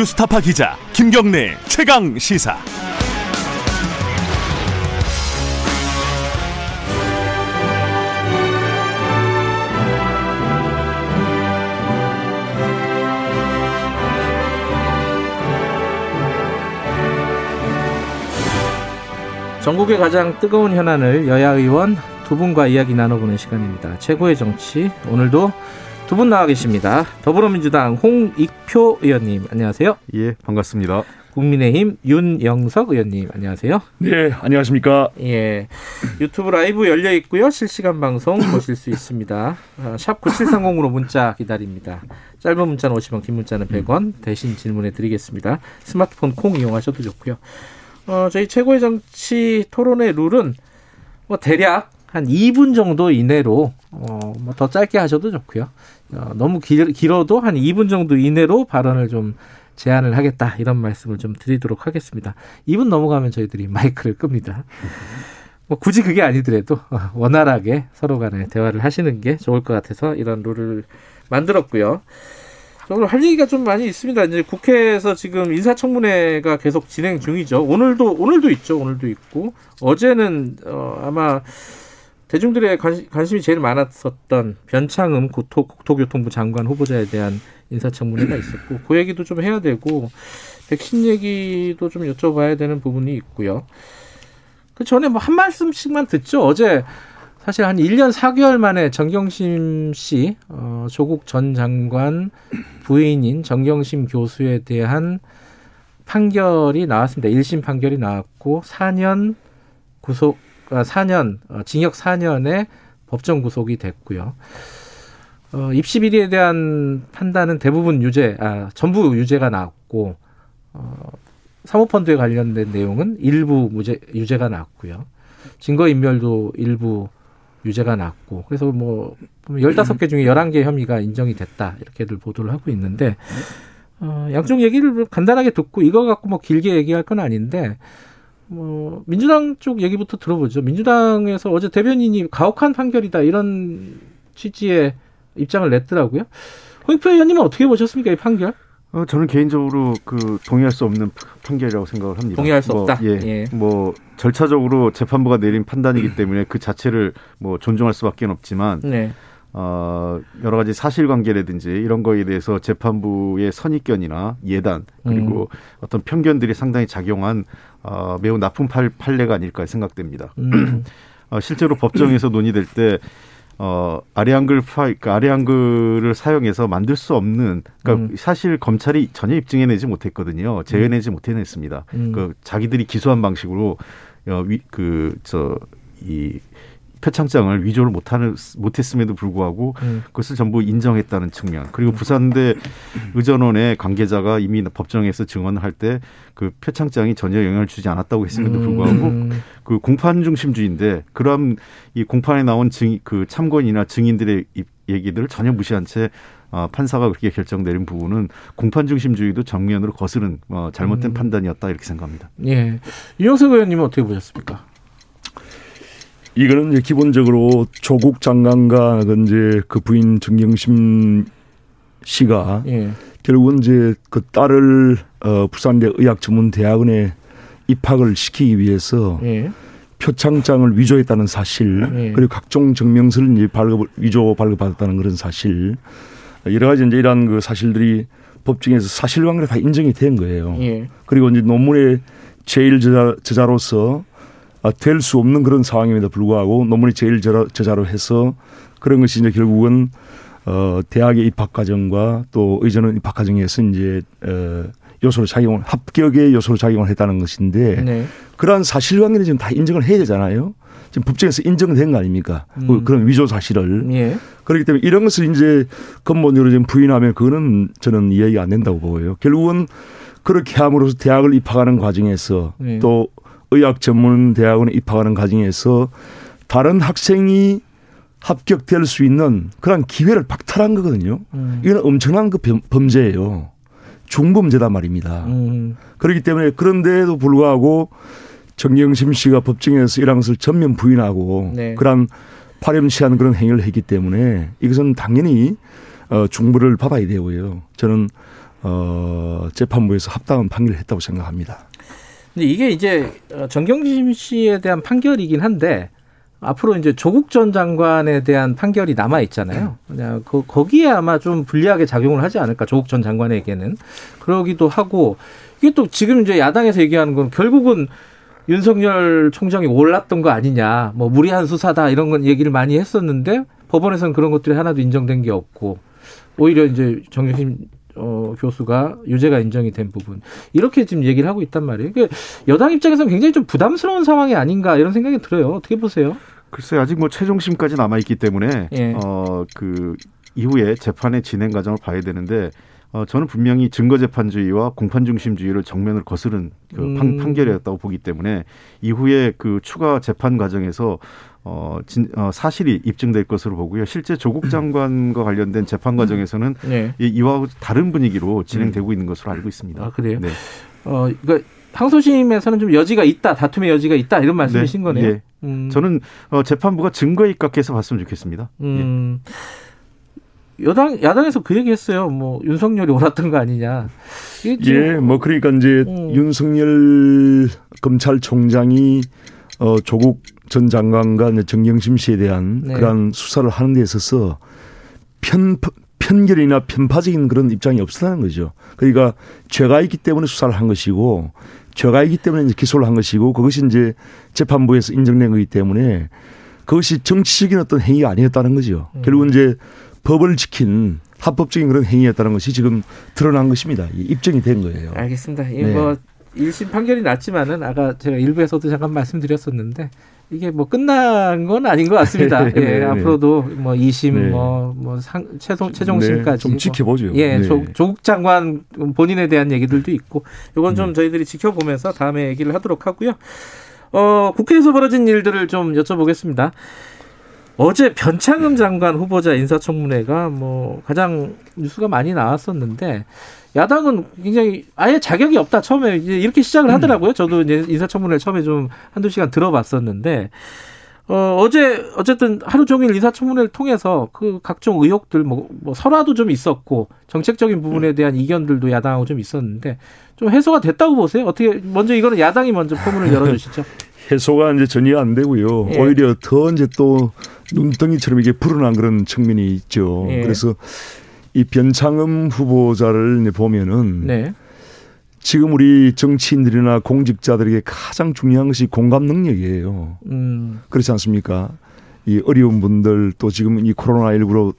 뉴스타파 기자 김경래 최강 시사. 전국의 가장 뜨거운 현안을 여야 의원 두 분과 이야기 나눠보는 시간입니다. 최고의 정치 오늘도 두 분 나와 계십니다. 더불어민주당 홍익표 의원님 안녕하세요. 예, 반갑습니다. 국민의힘 윤영석 의원님 안녕하세요. 네, 안녕하십니까. 예, 유튜브 라이브 열려 있고요. 실시간 방송 보실 수 있습니다. 아, 샵 9730으로 문자 기다립니다. 짧은 문자는 50원, 긴 문자는 100원 대신 질문해 드리겠습니다. 스마트폰 콩 이용하셔도 좋고요. 어, 저희 최고의 정치 토론의 룰은 뭐 대략 한 2분 정도 이내로 어, 뭐 더 짧게 하셔도 좋고요. 어, 너무 길, 길어도 한 2분 정도 이내로 발언을 좀 제안을 하겠다 이런 말씀을 좀 드리도록 하겠습니다. 2분 넘어가면 저희들이 마이크를 끕니다. 뭐 굳이 그게 아니더라도 원활하게 서로 간에 대화를 하시는 게 좋을 것 같아서 이런 룰을 만들었고요. 오늘 할 얘기가 좀 많이 있습니다. 이제 국회에서 지금 인사청문회가 계속 진행 중이죠. 오늘도 오늘도 있죠. 오늘도 있고 어제는 어, 아마 대중들의 관심, 이 제일 많았었던 변창흠 국토, 국토교통부 장관 후보자에 대한 인사청문회가 있었고 그 얘기도 좀 해야 되고 백신 얘기도 좀 여쭤봐야 되는 부분이 있고요. 그 전에 뭐 한 말씀씩만 듣죠. 어제 사실 한 1년 4개월 만에 정경심 씨, 어, 조국 전 장관 부인인 정경심 교수에 대한 판결이 나왔습니다. 1심 판결이 나왔고 4년 구속, 아, 4년, 어, 징역 4년에 법정 구속이 됐고요. 어, 입시 비리에 대한 판단은 대부분 유죄, 아, 전부 유죄가 나왔고, 어, 사모펀드에 관련된 내용은 일부 무죄, 유죄가 나왔고요. 증거 인멸도 일부 유죄가 났고 그래서 뭐 열다섯 개 중에 열한 개 혐의가 인정이 됐다 이렇게들 보도를 하고 있는데 어, 양쪽 얘기를 간단하게 듣고 이거 갖고 뭐 길게 얘기할 건 아닌데 뭐 민주당 쪽 얘기부터 들어보죠. 민주당에서 어제 대변인이 가혹한 판결이다 이런 취지의 입장을 냈더라고요. 홍익표 의원님은 어떻게 보셨습니까 이 판결? 어, 저는 개인적으로 그 동의할 수 없는 판결이라고 생각을 합니다. 동의할 수 뭐, 없다. 예, 예, 뭐 절차적으로 재판부가 내린 판단이기 때문에 그 자체를 뭐 존중할 수밖에 없지만 네. 어, 여러 가지 사실관계라든지 이런 거에 대해서 재판부의 선입견이나 예단 그리고 음. 어떤 편견들이 상당히 작용한 어, 매우 나쁜 팔, 판례가 아닐까 생각됩니다. 음. 어, 실제로 법정에서 논의될 때 어, 아래 한글 파, 그러니까 아래 한글을 사용해서 만들 수 없는, 그러니까 음. 사실 검찰이 전혀 입증해내지 못했거든요. 재현내지 음. 못해냈습니다. 음. 그 자기들이 기소한 방식으로 어, 위, 그, 저, 이 표창장을 위조를 못하는 못했음에도 불구하고 음. 그것을 전부 인정했다는 측면 그리고 부산대 의전원의 관계자가 이미 법정에서 증언할 때 그 표창장이 전혀 영향을 주지 않았다고 했음에도 음. 불구하고 음. 그 공판 중심주의인데 그럼 이 공판에 나온 증 그 참고인이나 증인들의 얘기들을 전혀 무시한 채 어, 판사가 그렇게 결정 내린 부분은 공판 중심주의도 정면으로 거스른 어, 잘못된 음. 판단이었다 이렇게 생각합니다. 예, 이영석 의원님은 어떻게 보셨습니까? 이거는 이제 기본적으로 조국 장관과 그 이제 그 부인 정경심 씨가 예. 결국은 이제 그 딸을 어 부산대 의학전문대학원에 입학을 시키기 위해서 예. 표창장을 위조했다는 사실 예. 그리고 각종 증명서를 이제 발급 위조 발급받았다는 그런 사실 여러 가지 이제 이러한 그 사실들이 법정에서 사실관계로 다 인정이 된 거예요. 예. 그리고 이제 논문의 제일 저자, 저자로서 아, 될 수 없는 그런 상황임에도 불구하고 논문이 제일 저자로 해서 그런 것이 이제 결국은 어 대학의 입학 과정과 또 의전원 입학 과정에서 이제 어 요소로 작용을 합격의 요소로 작용을 했다는 것인데 네. 그러한 사실관계는 지금 다 인정을 해야 되잖아요. 지금 법정에서 인정된 거 아닙니까? 음. 그런 위조 사실을. 예. 그렇기 때문에 이런 것을 이제 근본적으로 지금 부인하면 그거는 저는 이해가 안 된다고 보고요. 결국은 그렇게 함으로써 대학을 입학하는 과정에서 예. 또 의학 전문 대학원에 입학하는 과정에서 다른 학생이 합격될 수 있는 그런 기회를 박탈한 거거든요. 음. 이건 엄청난 그 범죄예요. 중범죄단 말입니다. 음. 그렇기 때문에 그런데도 불구하고 정영심 씨가 법정에서 이런 것을 전면 부인하고 네. 그런 파렴치한 그런 행위를 했기 때문에 이것은 당연히 어, 중부를 받아야 되고요. 저는 어, 재판부에서 합당한 판결을 했다고 생각합니다. 근데 이게 이제 어, 정경심 씨에 대한 판결이긴 한데 앞으로 이제 조국 전 장관에 대한 판결이 남아 있잖아요. 그냥 그 거기에 아마 좀 불리하게 작용을 하지 않을까 조국 전 장관에게는 그러기도 하고 이게 또 지금 이제 야당에서 얘기하는 건 결국은 윤석열 총장이 올랐던 거 아니냐, 뭐 무리한 수사다 이런 건 얘기를 많이 했었는데 법원에서는 그런 것들이 하나도 인정된 게 없고 오히려 이제 정경심 어, 교수가 유죄가 인정이 된 부분 이렇게 지금 얘기를 하고 있단 말이에요. 그러니까 여당 입장에서는 굉장히 좀 부담스러운 상황이 아닌가 이런 생각이 들어요. 어떻게 보세요? 글쎄 아직 뭐 최종심까지 남아 있기 때문에 예. 어그 이후에 재판의 진행 과정을 봐야 되는데 어, 저는 분명히 증거재판주의와 공판중심주의를 정면을 거스른 그 음. 판, 결이었다고 보기 때문에 이후에 그 추가 재판 과정에서 어, 진, 어, 사실이 입증될 것으로 보고요. 실제 조국 장관과 관련된 재판 과정에서는 네. 이, 이와 다른 분위기로 진행되고 음. 있는 것으로 알고 있습니다. 아, 그래요? 네. 어, 그러니까 항소심에서는 좀 여지가 있다, 다툼의 여지가 있다 이런 말씀이신 네. 거네요. 예. 음. 저는 어, 재판부가 증거에 입각해서 봤으면 좋겠습니다. 음. 예. 여당 야당에서 그 얘기했어요. 뭐 윤석열이 옳았던 거 아니냐. 예, 뭐 그러니까 이제 음. 윤석열 검찰총장이 어 조국 전 장관과 정경심 씨에 대한 네. 그러한 수사를 하는 데 있어서 편 편견이나 편파적인 그런 입장이 없었다는 거죠. 그러니까 죄가 있기 때문에 수사를 한 것이고 죄가 있기 때문에 이제 기소를 한 것이고 그것이 이제 재판부에서 인정된 거기 때문에 그것이 정치적인 어떤 행위가 아니었다는 거죠. 음. 결국은 이제 법을 지킨 합법적인 그런 행위였다는 것이 지금 드러난 것입니다. 입증이 된 거예요. 알겠습니다. 네. 뭐 1심 판결이 났지만은 아까 제가 일부에서도 잠깐 말씀드렸었는데 이게 뭐 끝난 건 아닌 것 같습니다. 네, 예, 네, 앞으로도 뭐 2심 네. 뭐, 뭐 상, 최종, 최종심까지. 네, 좀 지켜보죠. 뭐, 예, 조, 조국 장관 본인에 대한 얘기들도 있고 이건 좀 음. 저희들이 지켜보면서 다음에 얘기를 하도록 하고요. 어, 국회에서 벌어진 일들을 좀 여쭤보겠습니다. 어제 변창흠 장관 후보자 인사청문회가 뭐 가장 뉴스가 많이 나왔었는데 야당은 굉장히 아예 자격이 없다 처음에 이제 이렇게 시작을 음. 하더라고요. 저도 이제 인사청문회 처음에 좀 한두 시간 들어봤었는데 어, 어제 어쨌든 하루 종일 인사청문회를 통해서 그 각종 의혹들 뭐, 뭐 설화도 좀 있었고 정책적인 부분에 음. 대한 이견들도 야당하고 좀 있었는데 좀 해소가 됐다고 보세요? 어떻게 먼저 이거는 야당이 먼저 포문을 열어주시죠. 해소가 이제 전혀 안 되고요. 예. 오히려 더 이제 또 눈덩이처럼 이게 불어난 그런 측면이 있죠. 예. 그래서 이 변창흠 후보자를 보면은 네. 지금 우리 정치인들이나 공직자들에게 가장 중요한 것이 공감 능력이에요. 음. 그렇지 않습니까? 이 어려운 분들 또 지금 이 코로나 19로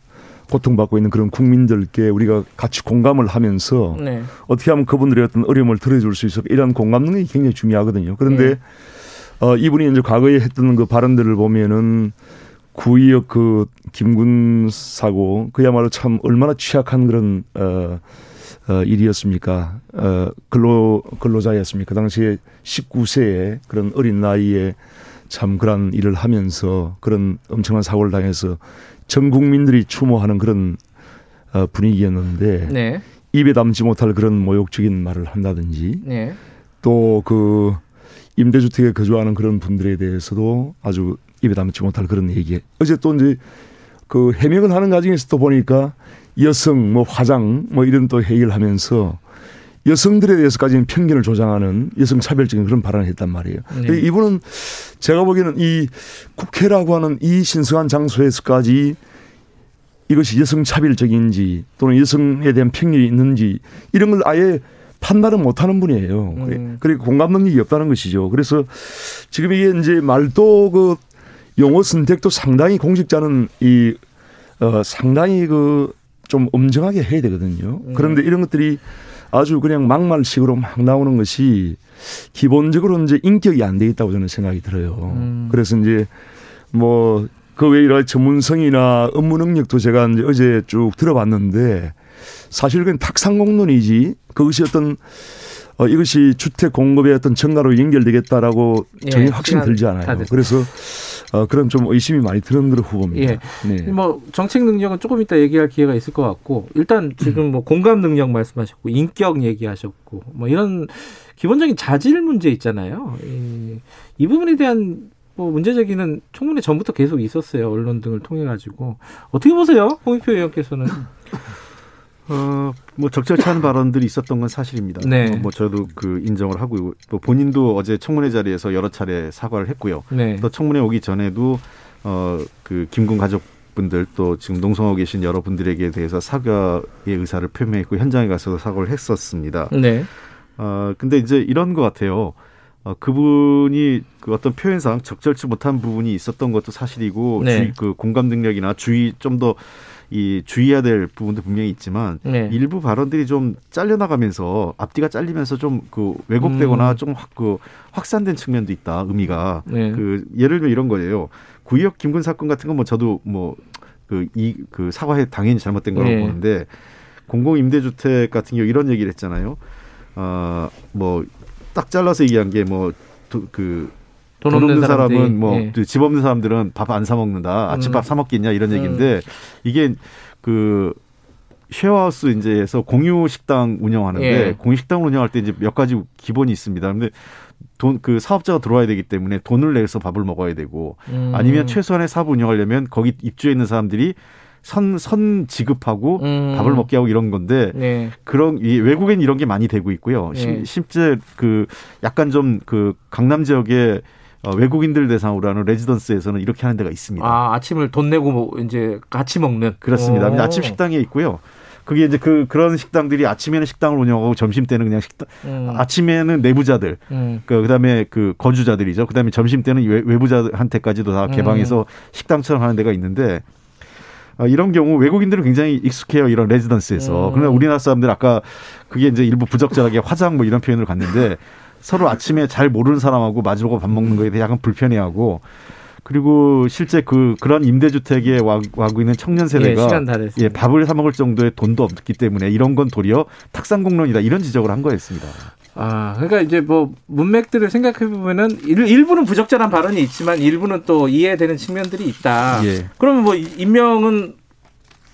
고통받고 있는 그런 국민들께 우리가 같이 공감을 하면서 네. 어떻게 하면 그분들의 어떤 어려움을 들어줄 수 있어 이런 공감 능력이 굉장히 중요하거든요. 그런데 네. 어, 이분이 이제 과거에 했던 그 발언들을 보면은 구의역 그 김군 사고 그야말로 참 얼마나 취약한 그런 어, 어 일이었습니까? 어 근로 근로자였습니까? 그 당시에 19세의 그런 어린 나이에 참 그런 일을 하면서 그런 엄청난 사고를 당해서 전 국민들이 추모하는 그런 어 분위기였는데 네. 입에 담지 못할 그런 모욕적인 말을 한다든지 네. 또그 임대주택에 거주하는 그런 분들에 대해서도 아주 입에 담지 못할 그런 얘기. 어제 또 이제 그 해명을 하는 과정에서 또 보니까 여성, 뭐 화장, 뭐 이런 또 회의를 하면서 여성들에 대해서까지는 편견을 조장하는 여성 차별적인 그런 발언을 했단 말이에요. 네. 이분은 제가 보기에는 이 국회라고 하는 이 신성한 장소에서까지 이것이 여성 차별적인지 또는 여성에 대한 편견이 있는지 이런 걸 아예 판단을 못 하는 분이에요. 음. 그리고 공감 능력이 없다는 것이죠. 그래서 지금 이게 이제 말도 그 용어 선택도 상당히 공직자는 이 어, 상당히 그 좀 엄정하게 해야 되거든요. 음. 그런데 이런 것들이 아주 그냥 막말식으로 막 나오는 것이 기본적으로 이제 인격이 안 돼 있다고 저는 생각이 들어요. 음. 그래서 이제 뭐 그 외에 전문성이나 업무 능력도 제가 이제 어제 쭉 들어봤는데 사실 그건 탁상 공론이지 그것이 어떤 어, 이것이 주택 공급의 어떤 증가로 연결되겠다라고 예, 전혀 확신이 들지 않아요. 그래서 어, 그런 좀 의심이 많이 드는 그런 후보입니다. 예. 네. 뭐 정책 능력은 조금 이따 얘기할 기회가 있을 것 같고 일단 지금 뭐 공감 능력 말씀하셨고 인격 얘기하셨고 뭐 이런 기본적인 자질 문제 있잖아요. 이, 이 부분에 대한 뭐 문제 제기는 청문회 전부터 계속 있었어요. 언론 등을 통해 가지고 어떻게 보세요, 홍익표 의원께서는? 어, 뭐 적절치 않은 발언들이 있었던 건 사실입니다. 네. 뭐 저도 그 인정을 하고 또 본인도 어제 청문회 자리에서 여러 차례 사과를 했고요. 네. 또 청문회 오기 전에도 어 그 김군 가족 분들 또 지금 농성하고 계신 여러분들에게 대해서 사과의 의사를 표명했고 현장에 가서도 사과를 했었습니다. 네. 어 근데 이제 이런 것 같아요. 어, 그분이 그 어떤 표현상 적절치 못한 부분이 있었던 것도 사실이고 네. 주의, 그 공감 능력이나 주의 좀더 이 주의해야 될 부분도 분명히 있지만 네. 일부 발언들이 좀 잘려나가면서 앞뒤가 잘리면서 좀 그 왜곡되거나 음. 좀그 확산된 측면도 있다 의미가 네. 그 예를 들면 이런 거예요 구역 김군 사건 같은 건 뭐 저도 뭐 그 이그 그 사과에 당연히 잘못된 거라고 네. 보는데 공공 임대주택 같은 경우 이런 얘기를 했잖아요 어뭐 딱 잘라서 얘기한 게 뭐 그 돈 없는 사람은 뭐집 예. 없는 사람들은 밥 안 사 먹는다. 아침밥 음. 사 먹겠냐 이런 얘기인데 음. 이게 그 쉐어하우스 이제에서 공유 식당 운영하는데 예. 공유 식당 운영할 때 이제 몇 가지 기본이 있습니다. 근데 돈 그 사업자가 들어와야 되기 때문에 돈을 내서 밥을 먹어야 되고 음. 아니면 최소한의 사업 운영하려면 거기 입주해 있는 사람들이 선, 선 지급하고 음. 밥을 먹게 하고 이런 건데 네. 그런 이 외국엔 이런 게 많이 되고 있고요. 네. 심지어 그 약간 좀 그 강남 지역에 어, 외국인들 대상으로 하는 레지던스에서는 이렇게 하는 데가 있습니다. 아, 아침을 돈 내고 뭐 이제 같이 먹는 그렇습니다. 오. 아침 식당에 있고요. 그게 이제 그 그런 식당들이 아침에는 식당을 운영하고 점심 때는 그냥 식당 음. 아침에는 내부자들 음. 그 그다음에 그 거주자들이죠. 그다음에 점심 때는 외 부자한테까지도 다 개방해서 음. 식당처럼 하는 데가 있는데 어, 이런 경우 외국인들은 굉장히 익숙해요. 이런 레지던스에서. 음. 그러나 우리나라 사람들 아까 그게 이제 일부 부적절하게 화장 뭐 이런 표현을 갔는데 서로 아침에 잘 모르는 사람하고 마주보고 밥 먹는 거에 대해 약간 불편해하고 그리고 실제 그 그런 임대주택에 와, 와고 있는 청년 세대가 예, 예, 밥을 사 먹을 정도의 돈도 없기 때문에 이런 건 도리어 탁상공론이다 이런 지적을 한 거였습니다. 아, 그러니까 이제 뭐 문맥들을 생각해 보면은 일부는 부적절한 발언이 있지만 일부는 또 이해되는 측면들이 있다. 예. 그러면 뭐 임명은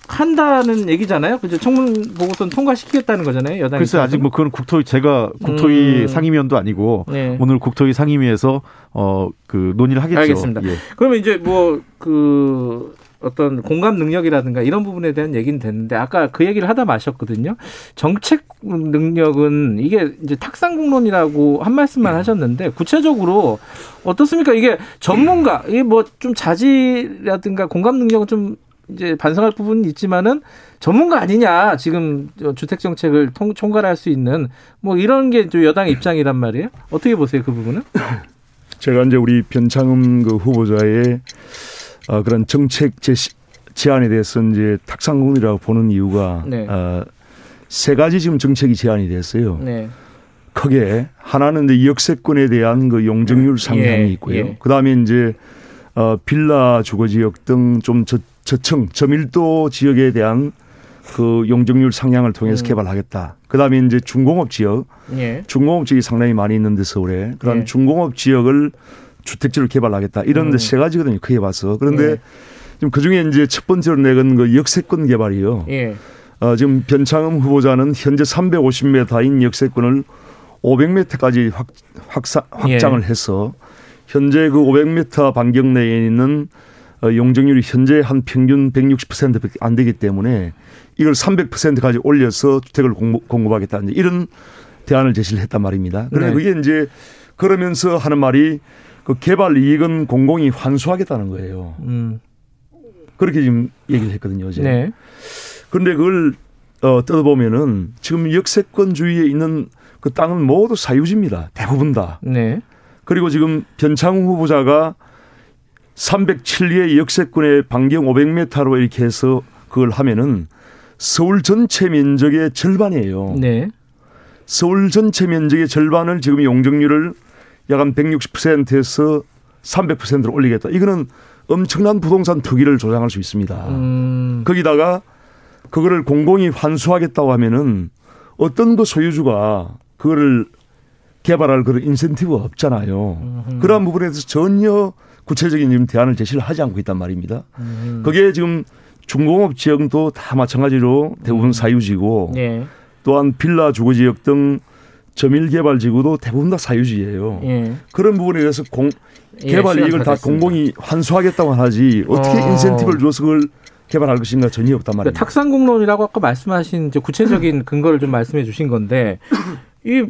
한다는 얘기잖아요. 그죠? 청문 보고서는 통과시키겠다는 거잖아요. 여당. 글쎄 아직 뭐 그건 국토위 제가 국토위 음. 상임위원도 아니고 네. 오늘 국토위 상임위에서 어 그 논의를 하겠죠. 알겠습니다. 예. 그러면 이제 뭐 그 어떤 공감 능력이라든가 이런 부분에 대한 얘기는 됐는데 아까 그 얘기를 하다 마셨거든요. 정책 능력은 이게 이제 탁상공론이라고 한 말씀만 네. 하셨는데 구체적으로 어떻습니까? 이게 전문가 이게 뭐 좀 자질이라든가 공감 능력은 좀 이제 반성할 부분은 있지만은 전문가 아니냐 지금 주택 정책을 통, 총괄할 수 있는 뭐 이런 게 여당의 입장이란 말이에요. 어떻게 보세요 그 부분은? 제가 이제 우리 변창흠 그 후보자의 어, 그런 정책 제시, 제안에 대해서 이제 탁상공이라고 보는 이유가 네. 어, 세 가지 지금 정책이 제안이 됐어요. 네. 크게 하나는 이제 역세권에 대한 그 용적률 상향이 예, 있고요. 예. 그다음에 이제 어, 빌라 주거 지역 등 좀 저층 저밀도 지역에 대한 그 용적률 상향을 통해서 음. 개발하겠다. 그다음에 이제 중공업 지역, 예. 중공업 지역이 상당히 많이 있는 데 서울에 그런 예. 중공업 지역을 주택지를 개발하겠다. 이런 음. 세 가지거든요. 크게 봐서. 그런데 예. 지금 그 중에 이제 첫 번째로 내건 그 역세권 개발이요. 예. 어, 지금 변창흠 후보자는 현재 350m인 역세권을 500m까지 확, 확사, 확장을 예. 해서 현재 그 500m 반경 내에 있는 어, 용적률이 현재 한 평균 160%밖에 안 되기 때문에 이걸 300%까지 올려서 주택을 공급, 하겠다 이런 대안을 제시를 했단 말입니다. 그런데 네. 그게 이제 그러면서 하는 말이 그 개발 이익은 공공이 환수하겠다는 거예요. 음. 그렇게 지금 얘기를 했거든요, 어제. 네. 그런데 그걸 어, 뜯어보면은 지금 역세권주의에 있는 그 땅은 모두 사유지입니다. 대부분 다. 네. 그리고 지금 변창우 후보자가 307리의 역세권의 반경 500m로 이렇게 해서 그걸 하면은 서울 전체 면적의 절반이에요. 네. 서울 전체 면적의 절반을 지금 용적률을 약 한 160%에서 300%로 올리겠다. 이거는 엄청난 부동산 투기를 조장할 수 있습니다. 음. 거기다가 그거를 공공이 환수하겠다고 하면은 어떤 그 소유주가 그거를 개발할 그런 인센티브가 없잖아요. 음흠. 그러한 부분에 대해서 전혀 구체적인 지금 대안을 제시를 하지 않고 있단 말입니다. 음. 그게 지금 중공업 지역도 다 마찬가지로 대부분 음. 사유지고 네. 또한 빌라 주거 지역 등 저밀 개발 지구도 대부분 다 사유지예요. 예. 그런 부분에 대해서 공, 예, 개발 예, 이익을 다 공공이 환수하겠다고 하지 어떻게 어. 인센티브를 줘서 그걸 개발할 것인가 전혀 없단 말이에요. 그러니까 탁상공론이라고 아까 말씀하신 구체적인 근거를 좀 말씀해 주신 건데 이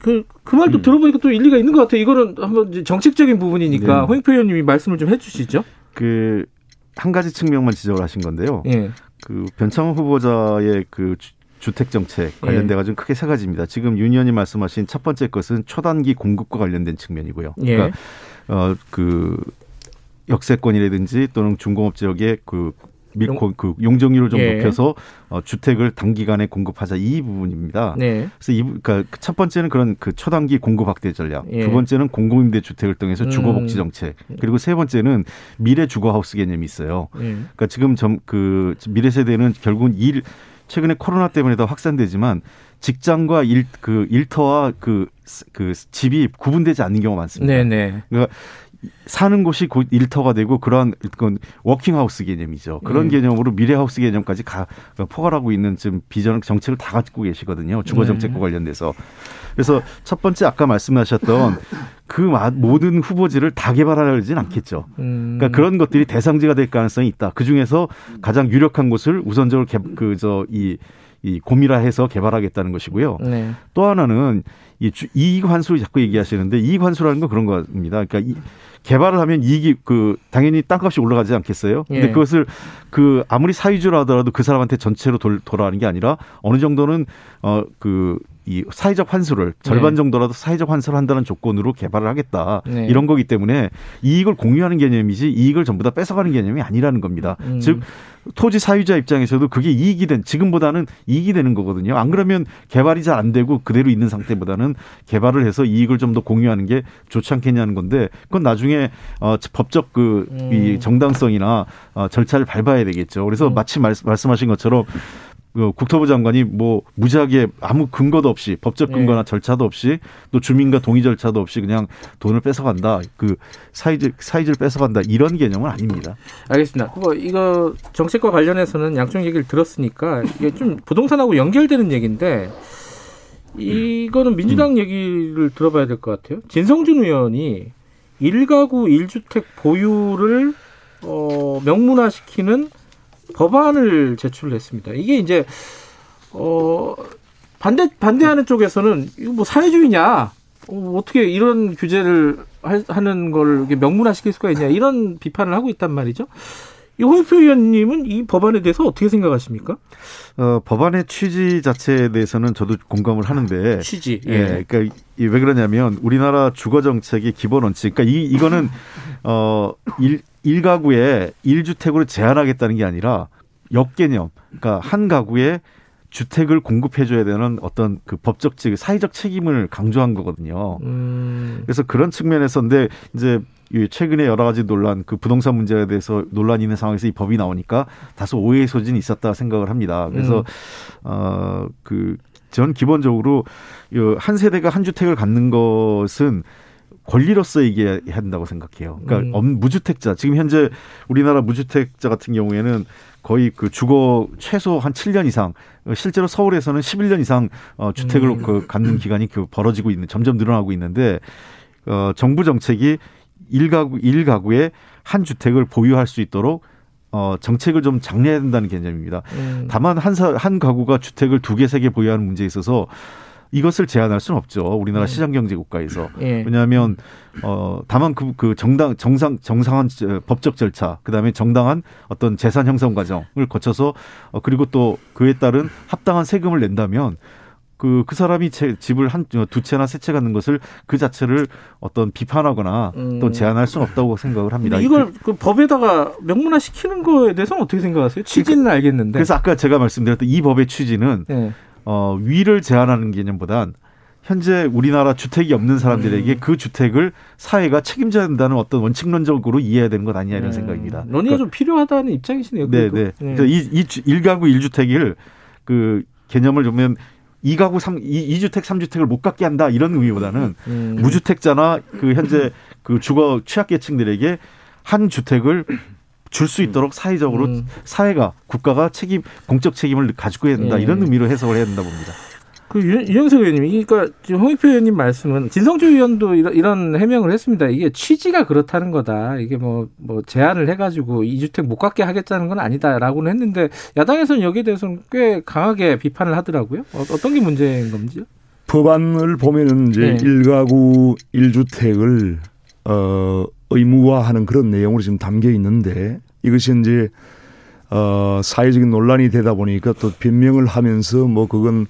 그, 그 말도 음. 들어보니까 또 일리가 있는 것 같아요. 이거는 한번 정책적인 부분이니까 네. 홍익표 의원님이 말씀을 좀 해주시죠. 그, 한 가지 측면만 지적을 하신 건데요. 예. 그 변창호 후보자의 그 주택 정책 관련돼 가지고 예. 크게 세 가지입니다. 지금 윤 의원이 말씀하신 첫 번째 것은 초단기 공급과 관련된 측면이고요. 예. 그러니까 어그 역세권이라든지 또는 중공업 지역의 그 밀고 그 용적률을 좀 예. 높여서 어, 주택을 단기간에 공급하자 이 부분입니다. 네. 그래서 이 그러니까 그첫 번째는 그런 그 초단기 공급 확대 전략, 예. 두 번째는 공공임대 주택을 통해서 주거 복지 음. 정책, 그리고 세 번째는 미래 주거 하우스 개념이 있어요. 예. 그러니까 지금 점 그 미래 세대는 결국은 일 최근에 코로나 때문에 더 확산되지만 직장과 일, 그 일터와 그, 그 집이 구분되지 않는 경우가 많습니다. 네네. 그러니까 사는 곳이 곧 일터가 되고 그러한 그건 워킹하우스 개념이죠. 그런 음. 개념으로 미래하우스 개념까지 가, 포괄하고 있는 지금 비전 정책을 다 갖고 계시거든요. 주거 정책과 네. 관련돼서. 그래서 첫 번째 아까 말씀하셨던 그 모든 후보지를 다 개발하려진 않겠죠. 음. 그러니까 그런 것들이 대상지가 될 가능성이 있다. 그 중에서 가장 유력한 곳을 우선적으로 그저이 이 고밀화해서 개발하겠다는 것이고요. 네. 또 하나는 이 이익 환수를 자꾸 얘기하시는데 이익 환수라는 건 그런 겁니다. 그러니까 이, 개발을 하면 이익이 그 당연히 땅값이 올라가지 않겠어요? 근데 예. 그것을 그 아무리 사유주라 하더라도 그 사람한테 전체로 돌, 돌아가는 게 아니라 어느 정도는 어그 이 사회적 환수를 절반 네. 정도라도 사회적 환수를 한다는 조건으로 개발을 하겠다 네. 이런 거기 때문에 이익을 공유하는 개념이지 이익을 전부 다 뺏어가는 개념이 아니라는 겁니다. 음. 즉 토지 사유자 입장에서도 그게 이익이 된 지금보다는 이익이 되는 거거든요. 안 그러면 개발이 잘 안 되고 그대로 있는 상태보다는 개발을 해서 이익을 좀 더 공유하는 게 좋지 않겠냐는 건데 그건 나중에 어 법적 그이 음. 정당성이나 어 절차를 밟아야 되겠죠. 그래서 음. 마치 말, 말씀하신 것처럼 그 국토부 장관이 뭐 무지하게 아무 근거도 없이 법적 네. 근거나 네. 절차도 없이 또 주민과 동의 절차도 없이 그냥 돈을 뺏어간다 그 사이즈 사이즈를 뺏어간다 이런 개념은 아닙니다. 알겠습니다. 뭐 이거 정책과 관련해서는 양쪽 얘기를 들었으니까 이게 좀 부동산하고 연결되는 얘기인데 이거는 민주당 음. 얘기를 들어봐야 될 것 같아요. 진성준 의원이 일가구 일주택 보유를 어, 명문화시키는 법안을 제출했습니다. 이게 이제 어 반대 반대하는 쪽에서는 이거 뭐 사회주의냐? 어, 어떻게 이런 규제를 하는 걸 명문화시킬 수가 있냐 이런 비판을 하고 있단 말이죠. 이 홍표 의원님은 이 법안에 대해서 어떻게 생각하십니까? 어, 법안의 취지 자체에 대해서는 저도 공감을 하는데 취지 예, 예 그러니까 왜 그러냐면 우리나라 주거 정책의 기본 원칙 그러니까 이 이거는 어 일, 일가구에 일주택으로 제한하겠다는 게 아니라 역개념. 그러니까 한 가구에 주택을 공급해줘야 되는 어떤 그 법적 즉 사회적 책임을 강조한 거거든요. 음. 그래서 그런 측면에서 근데 이제 최근에 여러 가지 논란 그 부동산 문제에 대해서 논란이 있는 상황에서 이 법이 나오니까 다소 오해의 소진이 있었다 생각을 합니다. 그래서 음. 어그 전 기본적으로 한 세대가 한 주택을 갖는 것은 권리로서 얘기해야 한다고 생각해요. 그러니까 음. 무주택자 지금 현재 우리나라 무주택자 같은 경우에는 거의 그 주거 최소 한 7년 이상 실제로 서울에서는 11년 이상 어 주택을 음. 그 갖는 기간이 그 벌어지고 있는 점점 늘어나고 있는데 어 정부 정책이 일가구 일가구에 한 주택을 보유할 수 있도록 어, 정책을 좀 장려해야 된다는 개념입니다. 음. 다만 한, 사, 한 가구가 주택을 두 개, 세 개 보유하는 문제에 있어서 이것을 제한할 수는 없죠. 우리나라 음. 시장 경제 국가에서. 예. 왜냐하면 어 다만 그, 그 정당 정상 정상한 법적 절차, 그다음에 정당한 어떤 재산 형성 과정을 거쳐서 어 그리고 또 그에 따른 합당한 세금을 낸다면 그, 그 사람이 제 집을 한, 두 채나 세 채 갖는 것을 그 자체를 어떤 비판하거나 음. 또 제한할 수는 없다고 생각을 합니다. 이걸 그, 그 법에다가 명문화 시키는 거에 대해서는 어떻게 생각하세요? 취지는 그러니까, 알겠는데. 그래서 아까 제가 말씀드렸던 이 법의 취지는 네. 어, 위를 제한하는 개념보단 현재 우리나라 주택이 없는 사람들에게 음. 그 주택을 사회가 책임져야 된다는 어떤 원칙론적으로 이해해야 되는 것 아니냐 이런 네. 생각입니다. 논의가 그러니까, 좀 필요하다는 입장이시네요. 네, 네. 네. 이, 이 1가구 1주택을 그 개념을 보면 2가구 3, 2, 2주택 3주택을 못 갖게 한다 이런 의미보다는 음. 무주택자나 그 현재 그 주거 취약계층들에게 한 주택을 줄 수 있도록 사회적으로 음. 사회가 국가가 책임 공적 책임을 가지고 해야 된다 예. 이런 의미로 해석을 해야 된다 봅니다. 그 유영석 의원님, 그러니까 지금 홍익표 의원님 말씀은 진성주 의원도 이런, 이런 해명을 했습니다. 이게 취지가 그렇다는 거다. 이게 뭐, 뭐 제한을 해가지고 이주택 못 갖게 하겠다는 건 아니다라고는 했는데 야당에서는 여기에 대해서는 꽤 강하게 비판을 하더라고요. 어, 떤 게 문제인 건지요? 법안을 보면은 이제 네. 1가구 1주택을 어 의무화하는 그런 내용으로 지금 담겨 있는데 이것이 이제 어 사회적인 논란이 되다 보니까 또 변명을 하면서 뭐 그건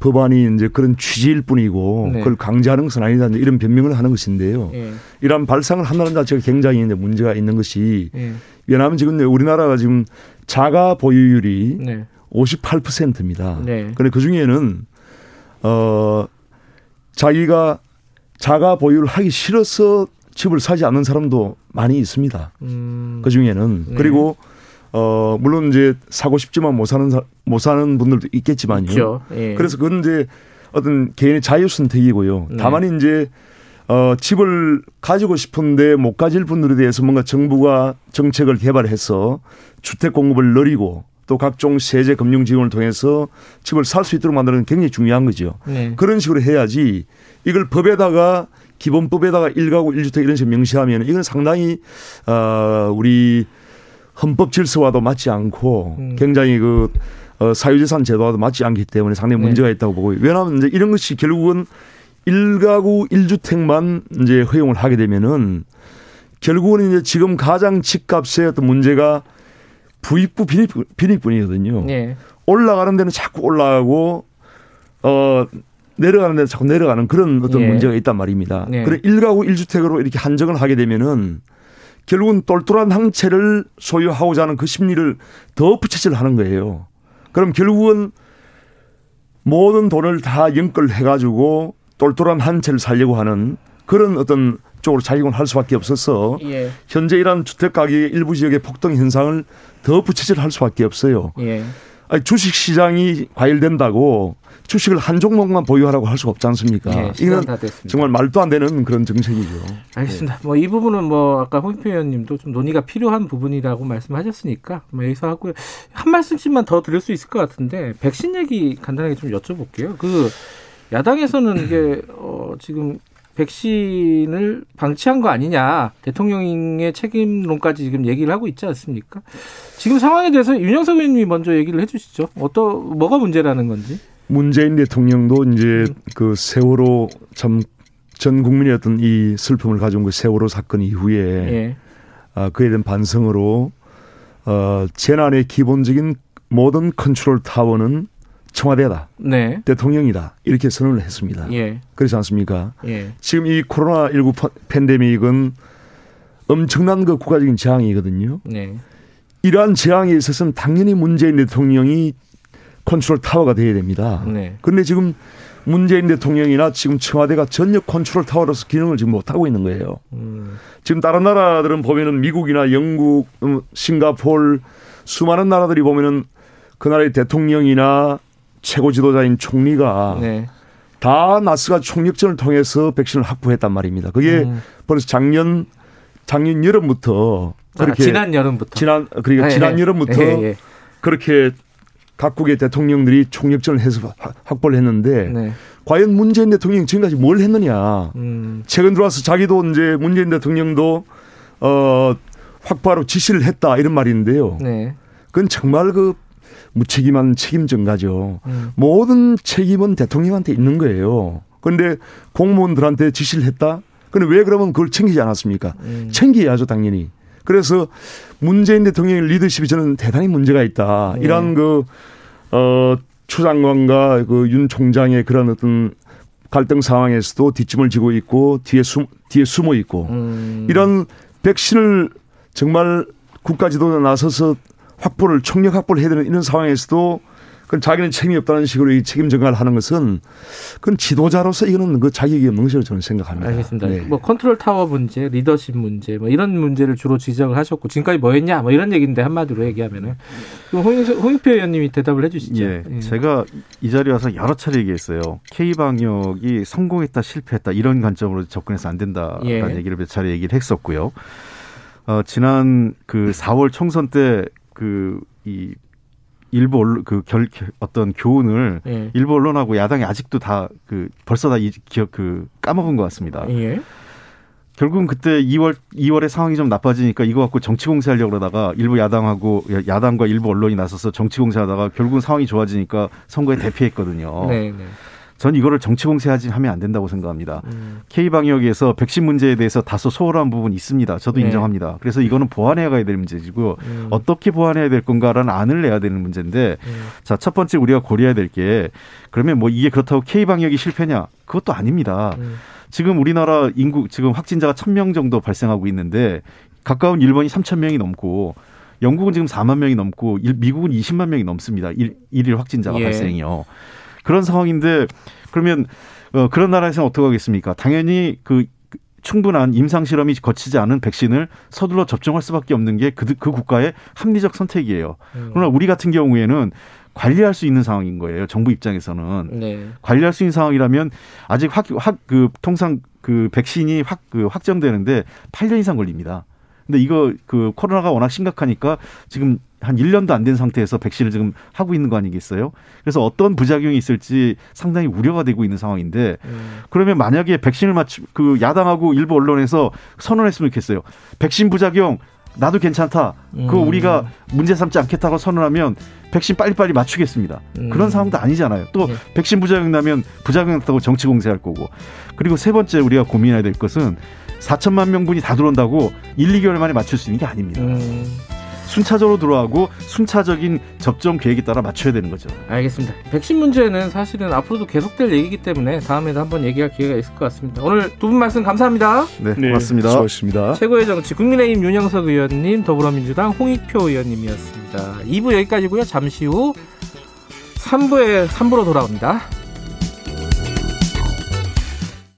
법안이 이제 그런 취지일 뿐이고 네. 그걸 강제하는 것은 아니다 이런 변명을 하는 것인데요. 네. 이러한 발상을 한다는 자체가 굉장히 이제 문제가 있는 것이 네. 왜냐하면 지금 우리나라가 지금 자가 보유율이 네. 58%입니다. 네. 그런데 그 중에는 어 자기가 자가 보유를 하기 싫어서 집을 사지 않는 사람도 많이 있습니다. 음. 그 중에는 네. 그리고 어 물론 이제 사고 싶지만 못 사는 못 사는 분들도 있겠지만요. 그렇죠. 예. 그래서 그건 이제 어떤 개인의 자유 선택이고요. 네. 다만 이제 어 집을 가지고 싶은데 못 가질 분들에 대해서 뭔가 정부가 정책을 개발해서 주택 공급을 늘리고 또 각종 세제 금융 지원을 통해서 집을 살 수 있도록 만드는 게 굉장히 중요한 거죠. 네. 그런 식으로 해야지 이걸 법에다가 기본법에다가 일가구일주택 이런 식으로 명시하면 이건 상당히 어 우리 헌법 질서와도 맞지 않고 음. 굉장히 그 어, 사유재산 제도와도 맞지 않기 때문에 상당히 네. 문제가 있다고 보고요. 왜냐하면 이제 이런 것이 결국은 일가구일주택만 이제 허용을 하게 되면은 결국은 이제 지금 가장 집값의 어떤 문제가 부익부 비익, 비익뿐이거든요. 네. 올라가는 데는 자꾸 올라가고 어 내려가는 데는 자꾸 내려가는 그런 어떤 네. 문제가 있단 말입니다. 네. 그래 일가구 일주택으로 이렇게 한정을 하게 되면은 결국은 똘똘한 한 채를 소유하고자 하는 그 심리를 더 부채질 하는 거예요. 그럼 결국은 모든 돈을 다 연끌해 가지고 똘똘한 한 채를 살려고 하는 그런 어떤 쪽으로 자기군 할 수밖에 없어서 예. 현재 이러한 주택 가격의 일부 지역의 폭등 현상을 더 부채질할 수밖에 없어요. 예. 아니, 주식 시장이 과열된다고 주식을 한 종목만 보유하라고 할 수가 없지 않습니까? 네, 이건 정말 말도 안 되는 그런 정책이죠. 알겠습니다. 네. 뭐이 부분은 뭐 아까 홍표 의원님도 좀 논의가 필요한 부분이라고 말씀하셨으니까 뭐 여기서 하고요. 한 말씀씩만 더 드릴 수 있을 것 같은데 백신 얘기 간단하게 좀 여쭤볼게요. 그 야당에서는 이게 어 지금 백신을 방치한 거 아니냐 대통령의 책임론까지 지금 얘기를 하고 있지 않습니까? 지금 상황에 대해서 윤영석 의원님이 먼저 얘기를 해주시죠. 어떤 뭐가 문제라는 건지. 문재인 대통령도 이제 음. 그 세월호 참 전 국민의 어떤 이 슬픔을 가져온 그 세월호 사건 이후에 예. 아, 그에 대한 반성으로 어, 재난의 기본적인 모든 컨트롤 타워는 청와대다. 네. 대통령이다. 이렇게 선언을 했습니다. 예. 그렇지 않습니까? 예. 지금 이 코로나19 팬데믹은 엄청난 그 국가적인 재앙이거든요. 네. 이러한 재앙에 있어서는 당연히 문재인 대통령이 컨트롤 타워가 돼야 됩니다. 네. 그런데 지금 문재인 대통령이나 지금 청와대가 전혀 컨트롤 타워로서 기능을 지금 못 하고 있는 거예요. 음. 지금 다른 나라들은 보면은 미국이나 영국, 음, 싱가폴 수많은 나라들이 보면은 그 나라의 대통령이나 최고 지도자인 총리가 네. 다 나스가 총력전을 통해서 백신을 확보했단 말입니다. 그게 음. 벌써 작년 작년 여름부터 아, 그렇게 아, 지난 여름부터 지난 그러니까 네, 지난 네. 여름부터 네, 그렇게 각국의 대통령들이 총력전을 해서 확보를 했는데 네. 과연 문재인 대통령이 지금까지 뭘 했느냐. 음. 최근 들어와서 자기도 이제 문재인 대통령도 어 확보하러 지시를 했다 이런 말인데요. 네. 그건 정말 그 무책임한 책임 전가죠. 음. 모든 책임은 대통령한테 있는 거예요. 그런데 공무원들한테 지시를 했다? 근데 왜 그러면 그걸 챙기지 않았습니까? 음. 챙겨야죠, 당연히. 그래서 문재인 대통령의 리더십이 저는 대단히 문제가 있다. 네. 이런 그, 어, 추 장관과 그 윤 총장의 그런 어떤 갈등 상황에서도 뒷짐을 지고 있고 뒤에 숨, 뒤에 숨어 있고 음. 이런 백신을 정말 국가 지도자 나서서 확보를 총력 확보를 해야 되는 이런 상황에서도 그건 자기는 책임이 없다는 식으로 이 책임 전가를 하는 것은 그건 지도자로서 이거는 그 자격이 없는 것이라고 저는 생각합니다. 알겠습니다. 네. 뭐 컨트롤 타워 문제, 리더십 문제, 뭐 이런 문제를 주로 지적을 하셨고 지금까지 뭐 했냐, 뭐 이런 얘기인데 한마디로 얘기하면은 홍익표 의원님이 대답을 해주시죠. 예, 예. 제가 이 자리에 와서 여러 차례 얘기했어요. K 방역이 성공했다, 실패했다 이런 관점으로 접근해서 안 된다라는 예. 얘기를 몇 차례 얘기를 했었고요. 어, 지난 그 4월 총선 때 그이 일부 언론 그 결 어떤 교훈을 예. 일부 언론하고 야당이 아직도 다 그 벌써 다 이 기억 그 까먹은 것 같습니다. 예. 결국은 그때 2월 2월에 상황이 좀 나빠지니까 이거 갖고 정치 공세하려고 그러다가 일부 야당하고 야당과 일부 언론이 나서서 정치 공세하다가 결국은 상황이 좋아지니까 선거에 대피했거든요. 네, 네. 전 이거를 정치 공세하지 하면 안 된다고 생각합니다. 음. K 방역에서 백신 문제에 대해서 다소 소홀한 부분이 있습니다. 저도 네. 인정합니다. 그래서 이거는 보완해 가야 될 문제이고 음. 어떻게 보완해야 될 건가라는 안을 내야 되는 문제인데 음. 자첫 번째 우리가 고려해야 될 게 그러면 뭐 이게 그렇다고 K 방역이 실패냐? 그것도 아닙니다. 음. 지금 우리나라 인구 지금 확진자가 1000명 정도 발생하고 있는데 가까운 일본이 3000명이 넘고 영국은 지금 4만 명이 넘고 미국은 20만 명이 넘습니다. 일, 일일 확진자가 예. 발생이요. 그런 상황인데 그러면 어, 그런 나라에서는 어떻게 하겠습니까? 당연히 그 충분한 임상 실험이 거치지 않은 백신을 서둘러 접종할 수밖에 없는 게그 그 국가의 합리적 선택이에요. 음. 그러나 우리 같은 경우에는 관리할 수 있는 상황인 거예요. 정부 입장에서는 네. 관리할 수 있는 상황이라면 아직 확, 확, 그 통상 그 백신이 확, 그 확정되는데 8년 이상 걸립니다. 근데 이거 그 코로나가 워낙 심각하니까 지금 한 1년도 안 된 상태에서 백신을 지금 하고 있는 거 아니겠어요? 그래서 어떤 부작용이 있을지 상당히 우려가 되고 있는 상황인데 음. 그러면 만약에 백신을 맞추 그 야당하고 일부 언론에서 선언했으면 좋겠어요. 백신 부작용 나도 괜찮다. 그거 음. 우리가 문제 삼지 않겠다고 선언하면 백신 빨리빨리 맞추겠습니다. 음. 그런 상황도 아니잖아요. 또 네. 백신 부작용 나면 부작용 났다고 정치 공세할 거고. 그리고 세 번째 우리가 고민해야 될 것은 4천만 명분이 다 들어온다고 1, 2개월 만에 맞출 수 있는 게 아닙니다. 음. 순차적으로 들어가고 순차적인 접종 계획에 따라 맞춰야 되는 거죠. 알겠습니다. 백신 문제는 사실은 앞으로도 계속될 얘기이기 때문에 다음에도 한번 얘기할 기회가 있을 것 같습니다. 오늘 두 분 말씀 감사합니다. 네, 네 고맙습니다. 수고하셨습니다. 최고의 정치 국민의힘 윤영석 의원님, 더불어민주당 홍익표 의원님이었습니다. 2부 여기까지고요. 잠시 후 3부에 3부로 돌아옵니다.